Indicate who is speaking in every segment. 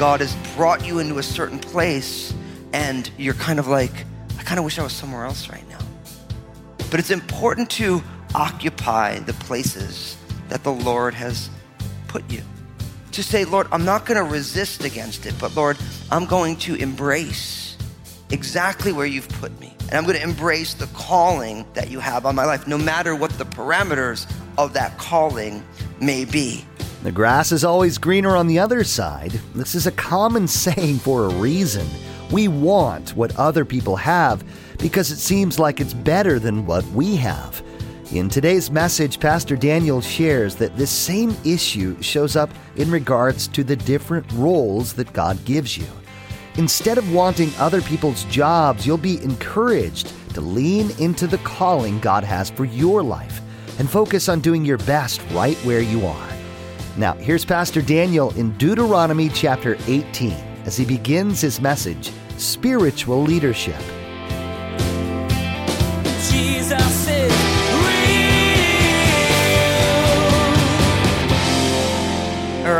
Speaker 1: God has brought you into a certain place and you're kind of like, I kind of wish I was somewhere else right now. But it's important to occupy the places that the Lord has put you. To say, Lord, I'm not going to resist against it, but Lord, I'm going to embrace exactly where you've put me. And I'm going to embrace the calling that you have on my life, no matter what the parameters of that calling may be.
Speaker 2: The grass is always greener on the other side. This is a common saying for a reason. We want what other people have because it seems like it's better than what we have. In today's message, Pastor Daniel shares that this same issue shows up in regards to the different roles that God gives you. Instead of wanting other people's jobs, you'll be encouraged to lean into the calling God has for your life and focus on doing your best right where you are. Now, here's Pastor Daniel in Deuteronomy chapter 18 as he begins his message Spiritual Leadership.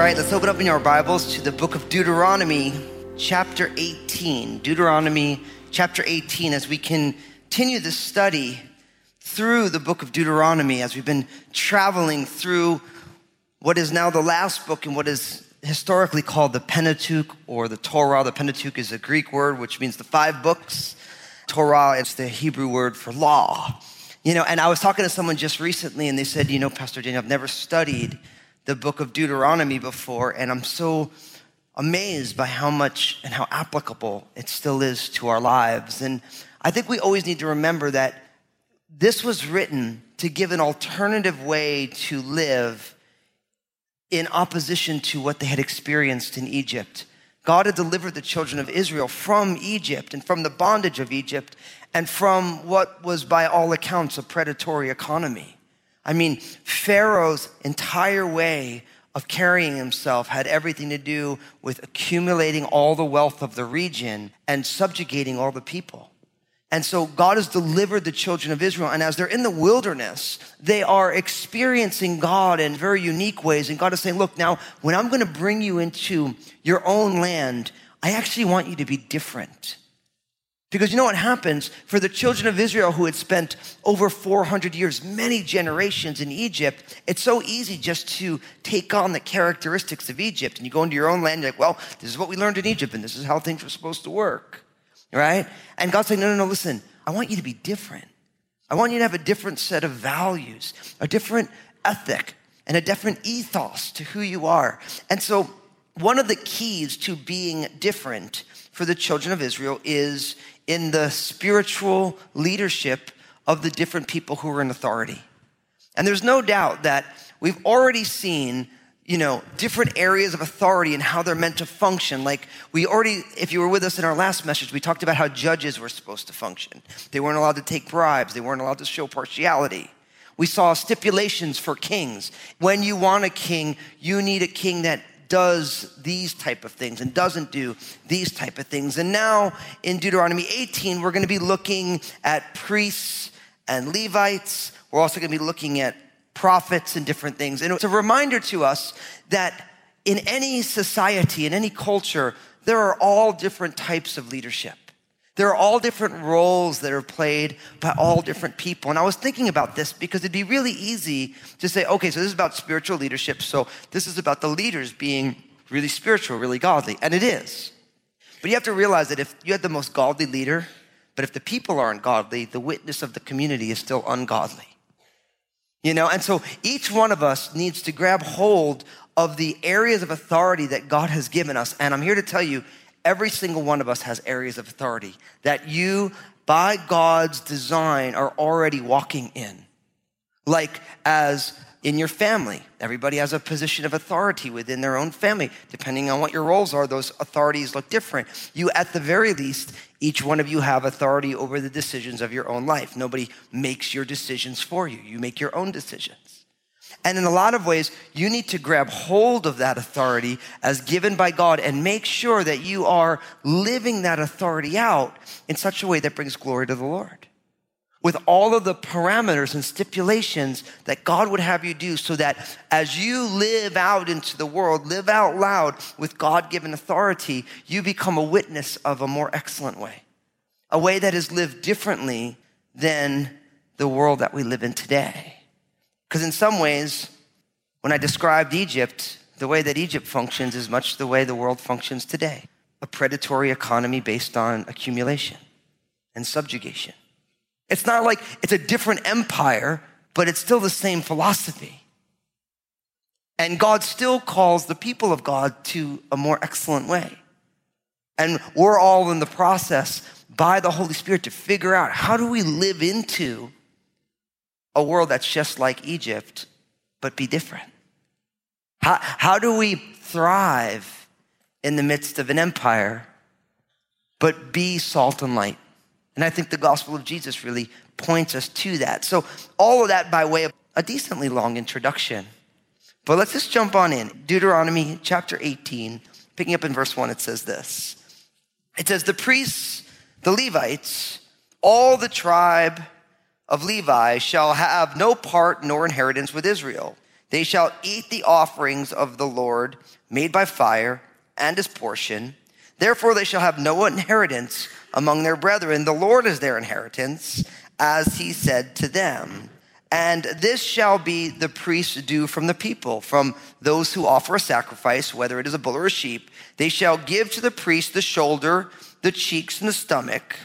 Speaker 1: Right, let's open up in our Bibles to the book of Deuteronomy, chapter 18. Deuteronomy, chapter 18, as we continue the study through the book of Deuteronomy, as we've been traveling through what is now the last book in what is historically called the Pentateuch or the Torah. The Pentateuch is a Greek word which means the five books. Torah is the Hebrew word for law. You know, and I was talking to someone just recently and they said, you know, Pastor Daniel, I've never studied the book of Deuteronomy before, and I'm so amazed by how much and how applicable it still is to our lives. And I think we always need to remember that this was written to give an alternative way to live in opposition to what they had experienced in Egypt. God had delivered the children of Israel from Egypt and from the bondage of Egypt and from what was, by all accounts, a predatory economy. I mean, Pharaoh's entire way of carrying himself had everything to do with accumulating all the wealth of the region and subjugating all the people. And so God has delivered the children of Israel. And as they're in the wilderness, they are experiencing God in very unique ways. And God is saying, look, now when I'm going to bring you into your own land, I actually want you to be different. Because you know what happens for the children of Israel who had spent over 400 years, many generations in Egypt, it's so easy just to take on the characteristics of Egypt. And you go into your own land, you're like, well, this is what we learned in Egypt, and this is how things were supposed to work right? And God's saying, no, no, no, listen, I want you to be different. I want you to have a different set of values, a different ethic, and a different ethos to who you are. And so, one of the keys to being different for the children of Israel is in the spiritual leadership of the different people who are in authority. And there's no doubt that we've already seen you know, different areas of authority and how they're meant to function. Like we already, if you were with us in our last message, we talked about how judges were supposed to function. They weren't allowed to take bribes. They weren't allowed to show partiality. We saw stipulations for kings. When you want a king, you need a king that does these type of things and doesn't do these type of things. And now in Deuteronomy 18, we're going to be looking at priests and Levites. We're also going to be looking at prophets and different things. And it's a reminder to us that in any society, in any culture, there are all different types of leadership. There are all different roles that are played by all different people. And I was thinking about this because it'd be really easy to say, okay, so this is about spiritual leadership. So this is about the leaders being really spiritual, really godly. And it is. But you have to realize that if you had the most godly leader, but if the people aren't godly, the witness of the community is still ungodly. You know, and so each one of us needs to grab hold of the areas of authority that God has given us. And I'm here to tell you, every single one of us has areas of authority that you, by God's design, are already walking in. Like as in your family. Everybody has a position of authority within their own family. Depending on what your roles are, those authorities look different. You, at the very least, each one of you have authority over the decisions of your own life. Nobody makes your decisions for you, you make your own decisions. And in a lot of ways, you need to grab hold of that authority as given by God and make sure that you are living that authority out in such a way that brings glory to the Lord with all of the parameters and stipulations that God would have you do so that as you live out into the world, live out loud with God given authority, you become a witness of a more excellent way, a way that is lived differently than the world that we live in today. Because in some ways, when I described Egypt, the way that Egypt functions is much the way the world functions today a predatory economy based on accumulation and subjugation. It's not like it's a different empire, but it's still the same philosophy. And God still calls the people of God to a more excellent way. And we're all in the process by the Holy Spirit to figure out how do we live into a world that's just like Egypt, but be different? How, how do we thrive in the midst of an empire, but be salt and light? And I think the gospel of Jesus really points us to that. So, all of that by way of a decently long introduction. But let's just jump on in. Deuteronomy chapter 18, picking up in verse 1, it says this It says, The priests, the Levites, all the tribe of Levi shall have no part nor inheritance with Israel. They shall eat the offerings of the Lord made by fire and his portion. Therefore, they shall have no inheritance among their brethren. The Lord is their inheritance, as he said to them. And this shall be the priest's due from the people, from those who offer a sacrifice, whether it is a bull or a sheep. They shall give to the priest the shoulder, the cheeks, and the stomach,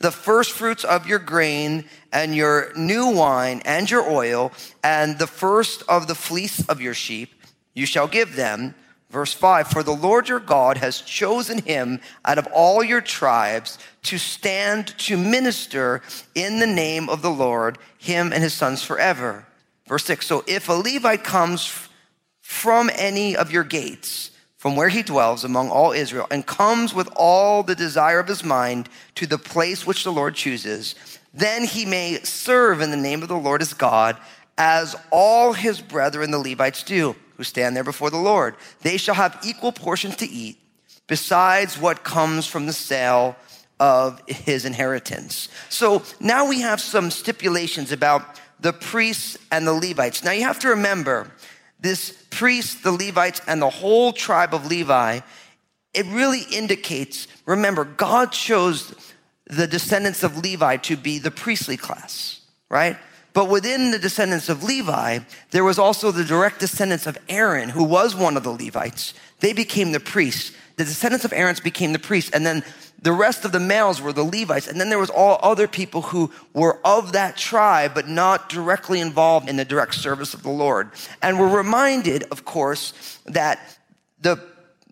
Speaker 1: the first fruits of your grain, and your new wine, and your oil, and the first of the fleece of your sheep. You shall give them Verse 5 For the Lord your God has chosen him out of all your tribes to stand to minister in the name of the Lord, him and his sons forever. Verse 6 So if a Levite comes from any of your gates, from where he dwells among all Israel, and comes with all the desire of his mind to the place which the Lord chooses, then he may serve in the name of the Lord his God, as all his brethren the Levites do who stand there before the Lord. They shall have equal portions to eat, besides what comes from the sale of his inheritance. So now we have some stipulations about the priests and the Levites. Now you have to remember this priest, the Levites, and the whole tribe of Levi, it really indicates, remember, God chose the descendants of Levi to be the priestly class, right? But within the descendants of Levi, there was also the direct descendants of Aaron, who was one of the Levites. They became the priests. The descendants of Aaron became the priests. And then the rest of the males were the Levites. And then there was all other people who were of that tribe, but not directly involved in the direct service of the Lord. And we're reminded, of course, that the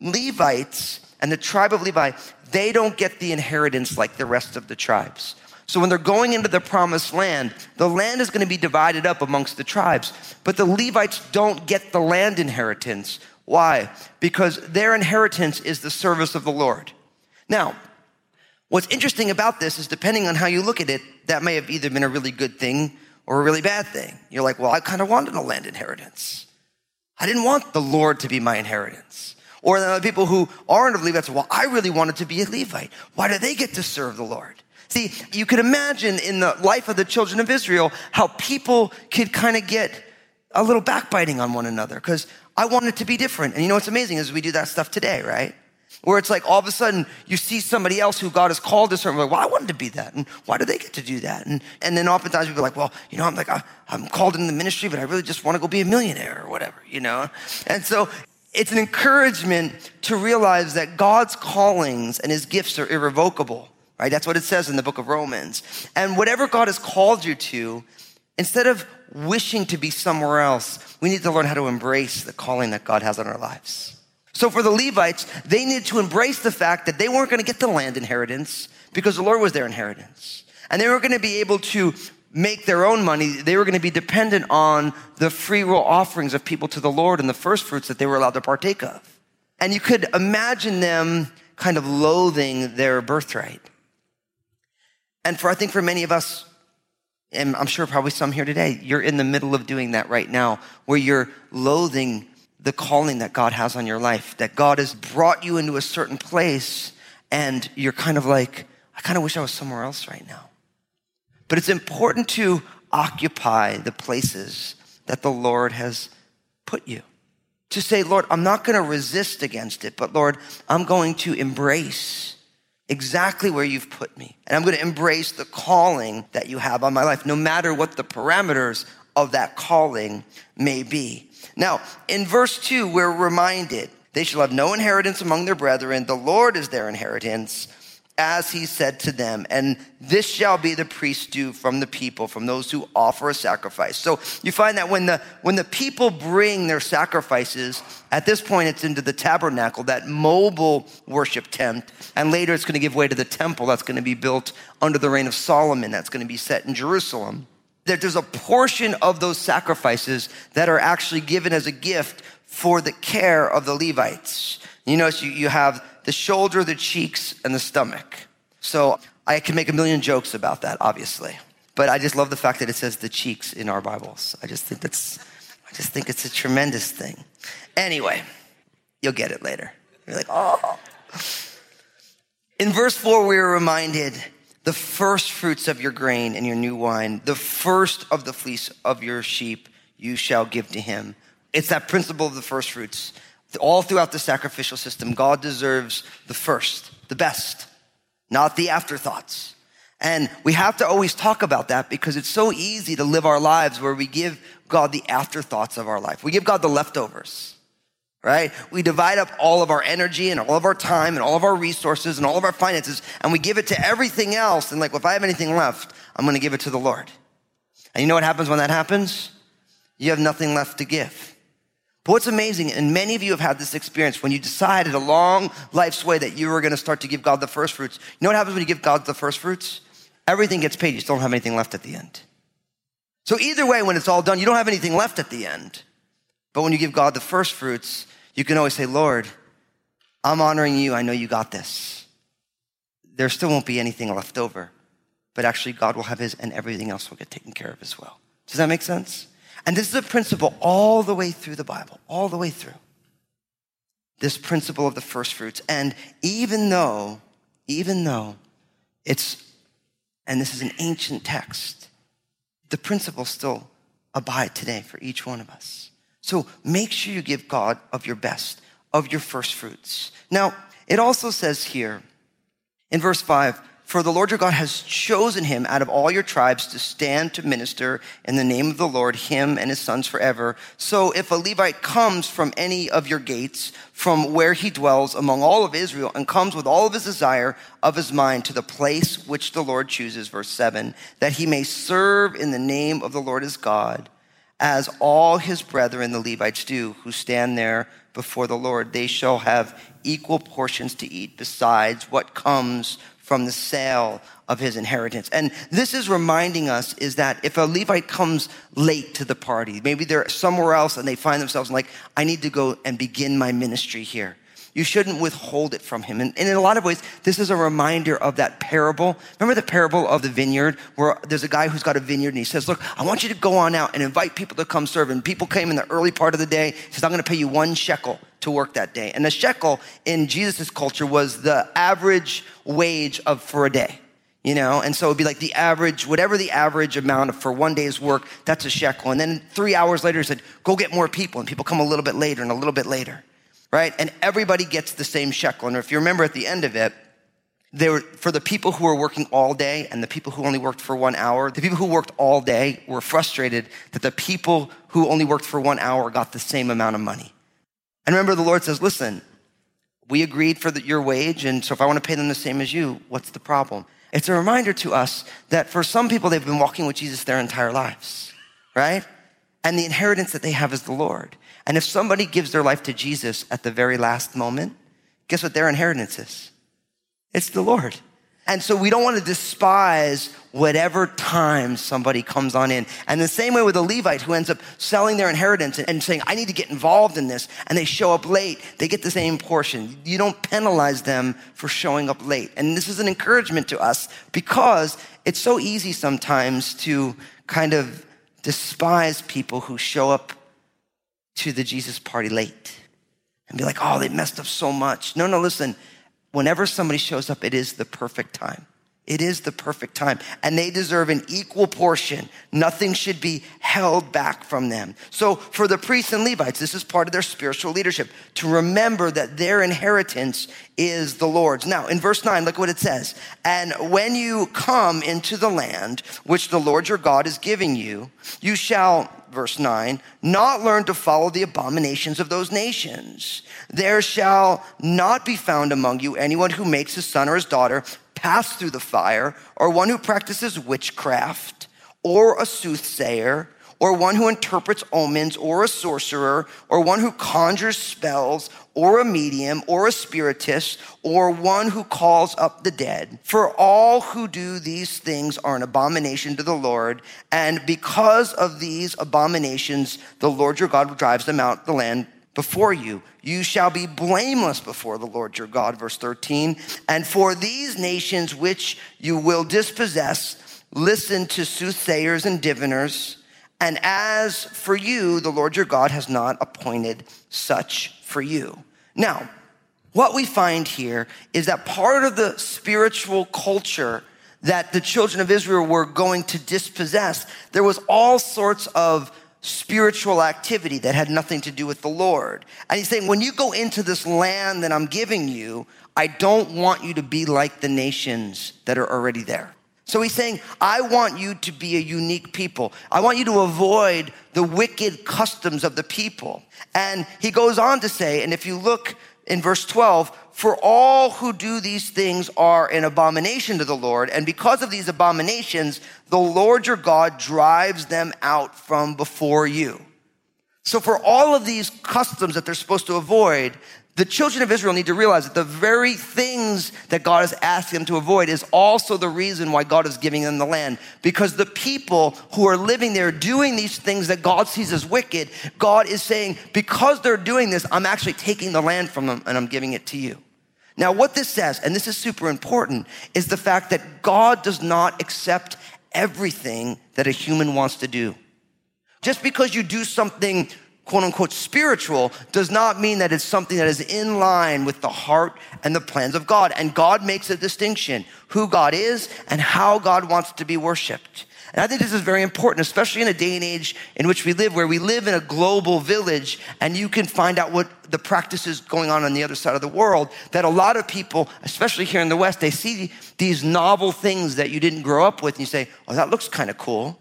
Speaker 1: Levites and the tribe of Levi, they don't get the inheritance like the rest of the tribes. So when they're going into the promised land, the land is going to be divided up amongst the tribes. But the Levites don't get the land inheritance. Why? Because their inheritance is the service of the Lord. Now, what's interesting about this is depending on how you look at it, that may have either been a really good thing or a really bad thing. You're like, well, I kind of wanted a land inheritance. I didn't want the Lord to be my inheritance. Or the people who aren't of Levites, well, I really wanted to be a Levite. Why do they get to serve the Lord? See, you could imagine in the life of the children of Israel how people could kind of get a little backbiting on one another because I want it to be different. And you know what's amazing is we do that stuff today, right? Where it's like all of a sudden you see somebody else who God has called to certain, like, well, I wanted to be that. And why do they get to do that? And, and then oftentimes people are like, well, you know, I'm like, I, I'm called in the ministry, but I really just want to go be a millionaire or whatever, you know? And so it's an encouragement to realize that God's callings and his gifts are irrevocable right? That's what it says in the book of Romans. And whatever God has called you to, instead of wishing to be somewhere else, we need to learn how to embrace the calling that God has on our lives. So for the Levites, they needed to embrace the fact that they weren't going to get the land inheritance because the Lord was their inheritance. And they were going to be able to make their own money. They were going to be dependent on the free will offerings of people to the Lord and the first fruits that they were allowed to partake of. And you could imagine them kind of loathing their birthright. And for, I think for many of us, and I'm sure probably some here today, you're in the middle of doing that right now, where you're loathing the calling that God has on your life, that God has brought you into a certain place, and you're kind of like, I kind of wish I was somewhere else right now. But it's important to occupy the places that the Lord has put you. To say, Lord, I'm not going to resist against it, but Lord, I'm going to embrace exactly where you've put me. And I'm going to embrace the calling that you have on my life, no matter what the parameters of that calling may be. Now, in verse 2, we're reminded they shall have no inheritance among their brethren. The Lord is their inheritance as he said to them, and this shall be the priest's due from the people, from those who offer a sacrifice. So you find that when the, when the people bring their sacrifices, at this point it's into the tabernacle, that mobile worship tent, and later it's going to give way to the temple that's going to be built under the reign of Solomon, that's going to be set in Jerusalem. That there's a portion of those sacrifices that are actually given as a gift for the care of the Levites. You notice you, you have the shoulder, the cheeks, and the stomach. So I can make a million jokes about that, obviously. But I just love the fact that it says the cheeks in our Bibles. I just think that's, I just think it's a tremendous thing. Anyway, you'll get it later. You're like, oh. In verse four, we are reminded the first fruits of your grain and your new wine, the first of the fleece of your sheep, you shall give to him. It's that principle of the first fruits all throughout the sacrificial system, God deserves the first, the best, not the afterthoughts. And we have to always talk about that because it's so easy to live our lives where we give God the afterthoughts of our life. We give God the leftovers, right? We divide up all of our energy and all of our time and all of our resources and all of our finances and we give it to everything else. And like, well, if I have anything left, I'm going to give it to the Lord. And you know what happens when that happens? You have nothing left to give. But what's amazing, and many of you have had this experience when you decided a long life's way that you were going to start to give God the first fruits. You know what happens when you give God the first fruits? Everything gets paid. You still don't have anything left at the end. So either way, when it's all done, you don't have anything left at the end. But when you give God the first fruits, you can always say, Lord, I'm honoring you. I know you got this. There still won't be anything left over, but actually God will have his and everything else will get taken care of as well. Does that make sense? And this is a principle all the way through the Bible, all the way through. This principle of the first fruits. And even though, even though it's, and this is an ancient text, the principle still abide today for each one of us. So make sure you give God of your best, of your first fruits. Now, it also says here in verse 5 for the Lord your God has chosen him out of all your tribes to stand to minister in the name of the Lord, him and his sons forever. So if a Levite comes from any of your gates, from where he dwells among all of Israel, and comes with all of his desire of his mind to the place which the Lord chooses, verse 7, that he may serve in the name of the Lord his God, as all his brethren, the Levites, do, who stand there before the Lord, they shall have equal portions to eat besides what comes from the sale of his inheritance. And this is reminding us is that if a Levite comes late to the party, maybe they're somewhere else and they find themselves like, I need to go and begin my ministry here. You shouldn't withhold it from him. And, and, in a lot of ways, this is a reminder of that parable. Remember the parable of the vineyard where there's a guy who's got a vineyard and he says, look, I want you to go on out and invite people to come serve. And people came in the early part of the day. He says, I'm going to pay you one shekel to work that day. And the shekel in Jesus' culture was the average wage of for a day. You know, and so it'd be like the average, whatever the average amount of for one day's work, that's a shekel. And then three hours later, he said, go get more people. And people come a little bit later and a little bit later right? And everybody gets the same shekel. And if you remember at the end of it, they were, for the people who were working all day and the people who only worked for one hour, the people who worked all day were frustrated that the people who only worked for one hour got the same amount of money. And remember, the Lord says, listen, we agreed for the, your wage, and so if I want to pay them the same as you, what's the problem? It's a reminder to us that for some people, they've been walking with Jesus their entire lives, right? And the inheritance that they have is the Lord. And if somebody gives their life to Jesus at the very last moment, guess what their inheritance is? It's the Lord. And so we don't want to despise whatever time somebody comes on in. And the same way with the Levite who ends up selling their inheritance and saying, I need to get involved in this, and they show up late, they get the same portion. You don't penalize them for showing up late. And this is an encouragement to us because it's so easy sometimes to kind of despise people who show up to the Jesus party late and be like, oh, they messed up so much. No, no, listen. Whenever somebody shows up, it is the perfect time. It is the perfect time, and they deserve an equal portion. Nothing should be held back from them. So, for the priests and Levites, this is part of their spiritual leadership to remember that their inheritance is the Lord's. Now, in verse 9, look what it says. And when you come into the land which the Lord your God is giving you, you shall, verse 9, not learn to follow the abominations of those nations. There shall not be found among you anyone who makes his son or his daughter pass through the fire, or one who practices witchcraft, or a soothsayer, or one who interprets omens, or a sorcerer, or one who conjures spells, or a medium, or a spiritist, or one who calls up the dead. For all who do these things are an abomination to the Lord, and because of these abominations, the Lord your God drives them out the land before you. You shall be blameless before the Lord your God. Verse 13. And for these nations which you will dispossess, listen to soothsayers and diviners. And as for you, the Lord your God has not appointed such for you. Now, what we find here is that part of the spiritual culture that the children of Israel were going to dispossess, there was all sorts of spiritual activity that had nothing to do with the Lord. And he's saying, when you go into this land that I'm giving you, I don't want you to be like the nations that are already there. So he's saying, I want you to be a unique people. I want you to avoid the wicked customs of the people. And he goes on to say, and if you look in verse 12, for all who do these things are an abomination to the Lord, and because of these abominations, the Lord your God drives them out from before you. So, for all of these customs that they're supposed to avoid, the children of Israel need to realize that the very things that God is asking them to avoid is also the reason why God is giving them the land. Because the people who are living there doing these things that God sees as wicked, God is saying, because they're doing this, I'm actually taking the land from them and I'm giving it to you. Now, what this says, and this is super important, is the fact that God does not accept everything that a human wants to do. Just because you do something quote unquote spiritual does not mean that it's something that is in line with the heart and the plans of God. And God makes a distinction who God is and how God wants to be worshiped. And I think this is very important, especially in a day and age in which we live, where we live in a global village and you can find out what the practices going on on the other side of the world. That a lot of people, especially here in the West, they see these novel things that you didn't grow up with and you say, oh, that looks kind of cool.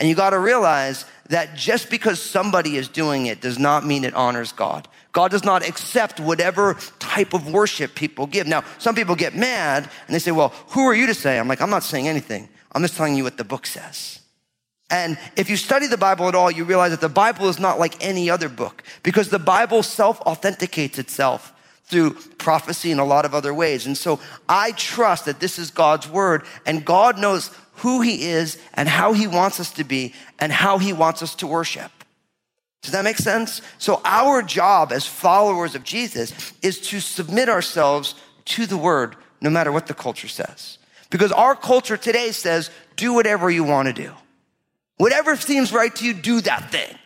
Speaker 1: And you got to realize that just because somebody is doing it does not mean it honors God. God does not accept whatever type of worship people give. Now, some people get mad and they say, Well, who are you to say? I'm like, I'm not saying anything. I'm just telling you what the book says. And if you study the Bible at all, you realize that the Bible is not like any other book because the Bible self authenticates itself through prophecy and a lot of other ways. And so I trust that this is God's word and God knows who he is and how he wants us to be and how he wants us to worship. Does that make sense? So our job as followers of Jesus is to submit ourselves to the word no matter what the culture says. Because our culture today says, do whatever you want to do. Whatever seems right to you, do that thing.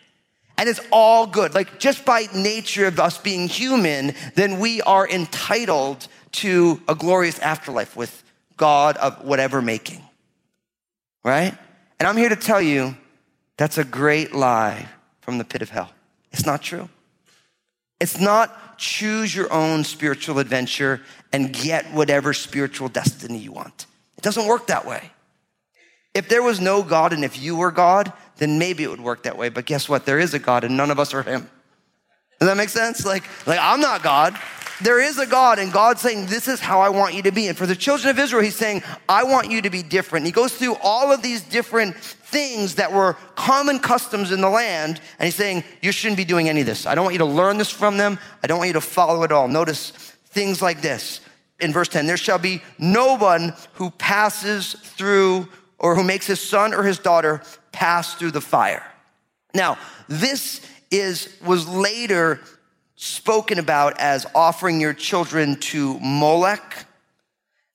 Speaker 1: And it's all good. Like just by nature of us being human, then we are entitled to a glorious afterlife with God of whatever making right? And I'm here to tell you that's a great lie from the pit of hell. It's not true. It's not choose your own spiritual adventure and get whatever spiritual destiny you want. It doesn't work that way. If there was no God and if you were God, then maybe it would work that way. But guess what? There is a God and none of us are him. Does that make sense? Like, like I'm not God there is a God, and God's saying, This is how I want you to be. And for the children of Israel, He's saying, I want you to be different. He goes through all of these different things that were common customs in the land, and He's saying, You shouldn't be doing any of this. I don't want you to learn this from them. I don't want you to follow it all. Notice things like this in verse 10 there shall be no one who passes through or who makes his son or his daughter pass through the fire. Now, this is was later spoken about as offering your children to Molech.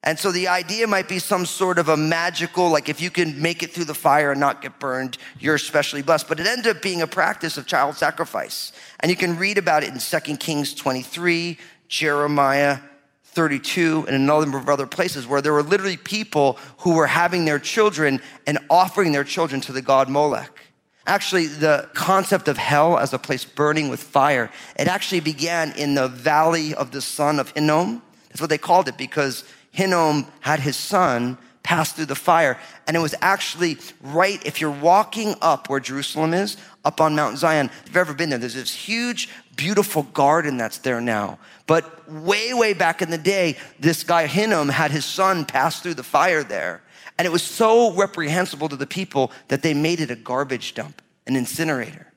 Speaker 1: And so the idea might be some sort of a magical, like if you can make it through the fire and not get burned, you're especially blessed. But it ended up being a practice of child sacrifice. And you can read about it in 2 Kings 23, Jeremiah 32, and a number of other places where there were literally people who were having their children and offering their children to the god Molech. Actually, the concept of hell as a place burning with fire, it actually began in the valley of the son of Hinnom. That's what they called it because Hinnom had his son pass through the fire. And it was actually right, if you're walking up where Jerusalem is, up on Mount Zion, if you've ever been there, there's this huge, beautiful garden that's there now. But way, way back in the day, this guy Hinnom had his son pass through the fire there. And it was so reprehensible to the people that they made it a garbage dump, an incinerator.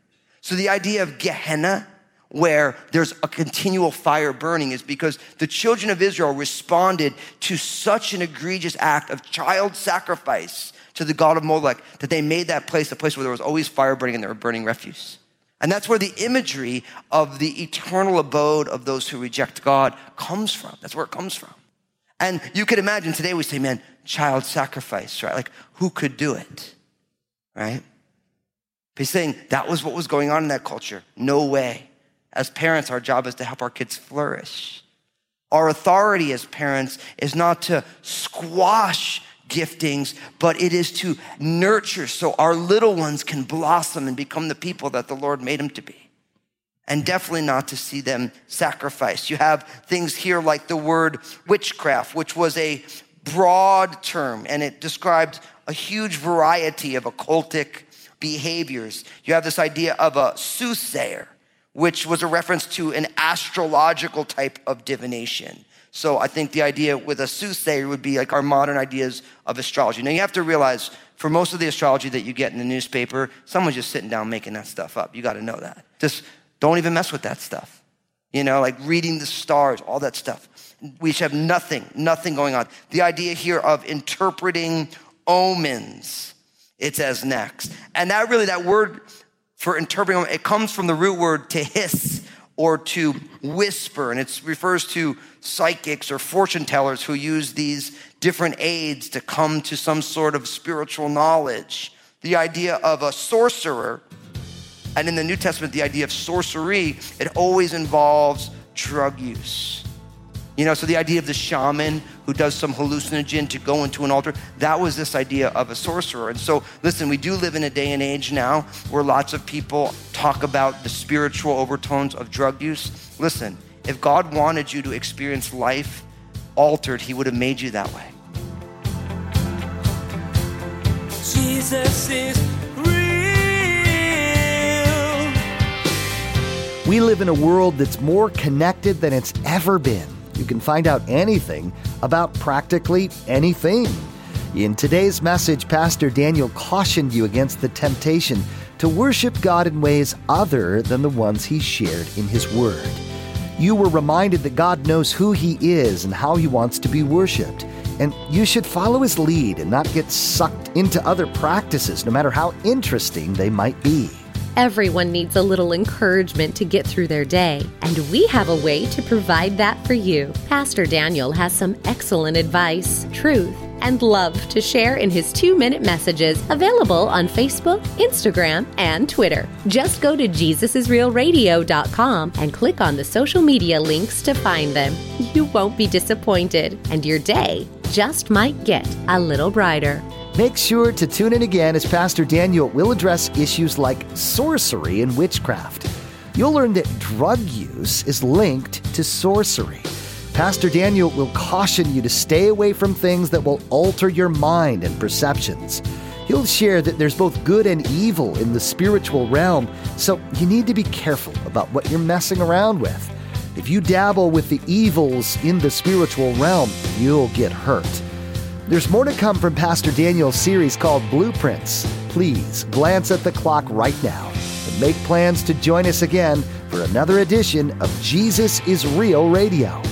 Speaker 1: So the idea of Gehenna, where there's a continual fire burning, is because the children of Israel responded to such an egregious act of child sacrifice to the god of Molech that they made that place a place where there was always fire burning and they were burning refuse. And that's where the imagery of the eternal abode of those who reject God comes from. That's where it comes from. And you could imagine today we say, man, child sacrifice, right? Like, who could do it, right? He's saying that was what was going on in that culture. No way. As parents, our job is to help our kids flourish. Our authority as parents is not to squash giftings, but it is to nurture so our little ones can blossom and become the people that the Lord made them to be. And definitely not to see them sacrificed. You have things here like the word witchcraft, which was a broad term and it described a huge variety of occultic behaviors. You have this idea of a soothsayer, which was a reference to an astrological type of divination. So I think the idea with a soothsayer would be like our modern ideas of astrology. Now you have to realize for most of the astrology that you get in the newspaper, someone's just sitting down making that stuff up. You got to know that. Just don't even mess with that stuff. You know, like reading the stars, all that stuff. We should have nothing, nothing going on. The idea here of interpreting omens, it's as next. And that really, that word for interpreting, it comes from the root word to hiss or to whisper, and it refers to psychics or fortune tellers who use these different aids to come to some sort of spiritual knowledge. The idea of a sorcerer, and in the New Testament, the idea of sorcery, it always involves drug use. You know, so the idea of the shaman who does some hallucinogen to go into an altar, that was this idea of a sorcerer. And so, listen, we do live in a day and age now where lots of people talk about the spiritual overtones of drug use. Listen, if God wanted you to experience life altered, He would have made you that way.
Speaker 3: Jesus is
Speaker 2: We live in a world that's more connected than it's ever been. You can find out anything about practically anything. In today's message, Pastor Daniel cautioned you against the temptation to worship God in ways other than the ones he shared in his word. You were reminded that God knows who he is and how he wants to be worshiped. And you should follow his lead and not get sucked into other practices, no matter how interesting they might be.
Speaker 4: Everyone needs a little encouragement to get through their day, and we have a way to provide that for you. Pastor Daniel has some excellent advice, truth, and love to share in his two minute messages available on Facebook, Instagram, and Twitter. Just go to JesusIsRealRadio.com and click on the social media links to find them. You won't be disappointed, and your day just might get a little brighter.
Speaker 2: Make sure to tune in again as Pastor Daniel will address issues like sorcery and witchcraft. You'll learn that drug use is linked to sorcery. Pastor Daniel will caution you to stay away from things that will alter your mind and perceptions. He'll share that there's both good and evil in the spiritual realm, so you need to be careful about what you're messing around with. If you dabble with the evils in the spiritual realm, you'll get hurt. There's more to come from Pastor Daniel's series called Blueprints. Please glance at the clock right now and make plans to join us again for another edition of Jesus is Real Radio.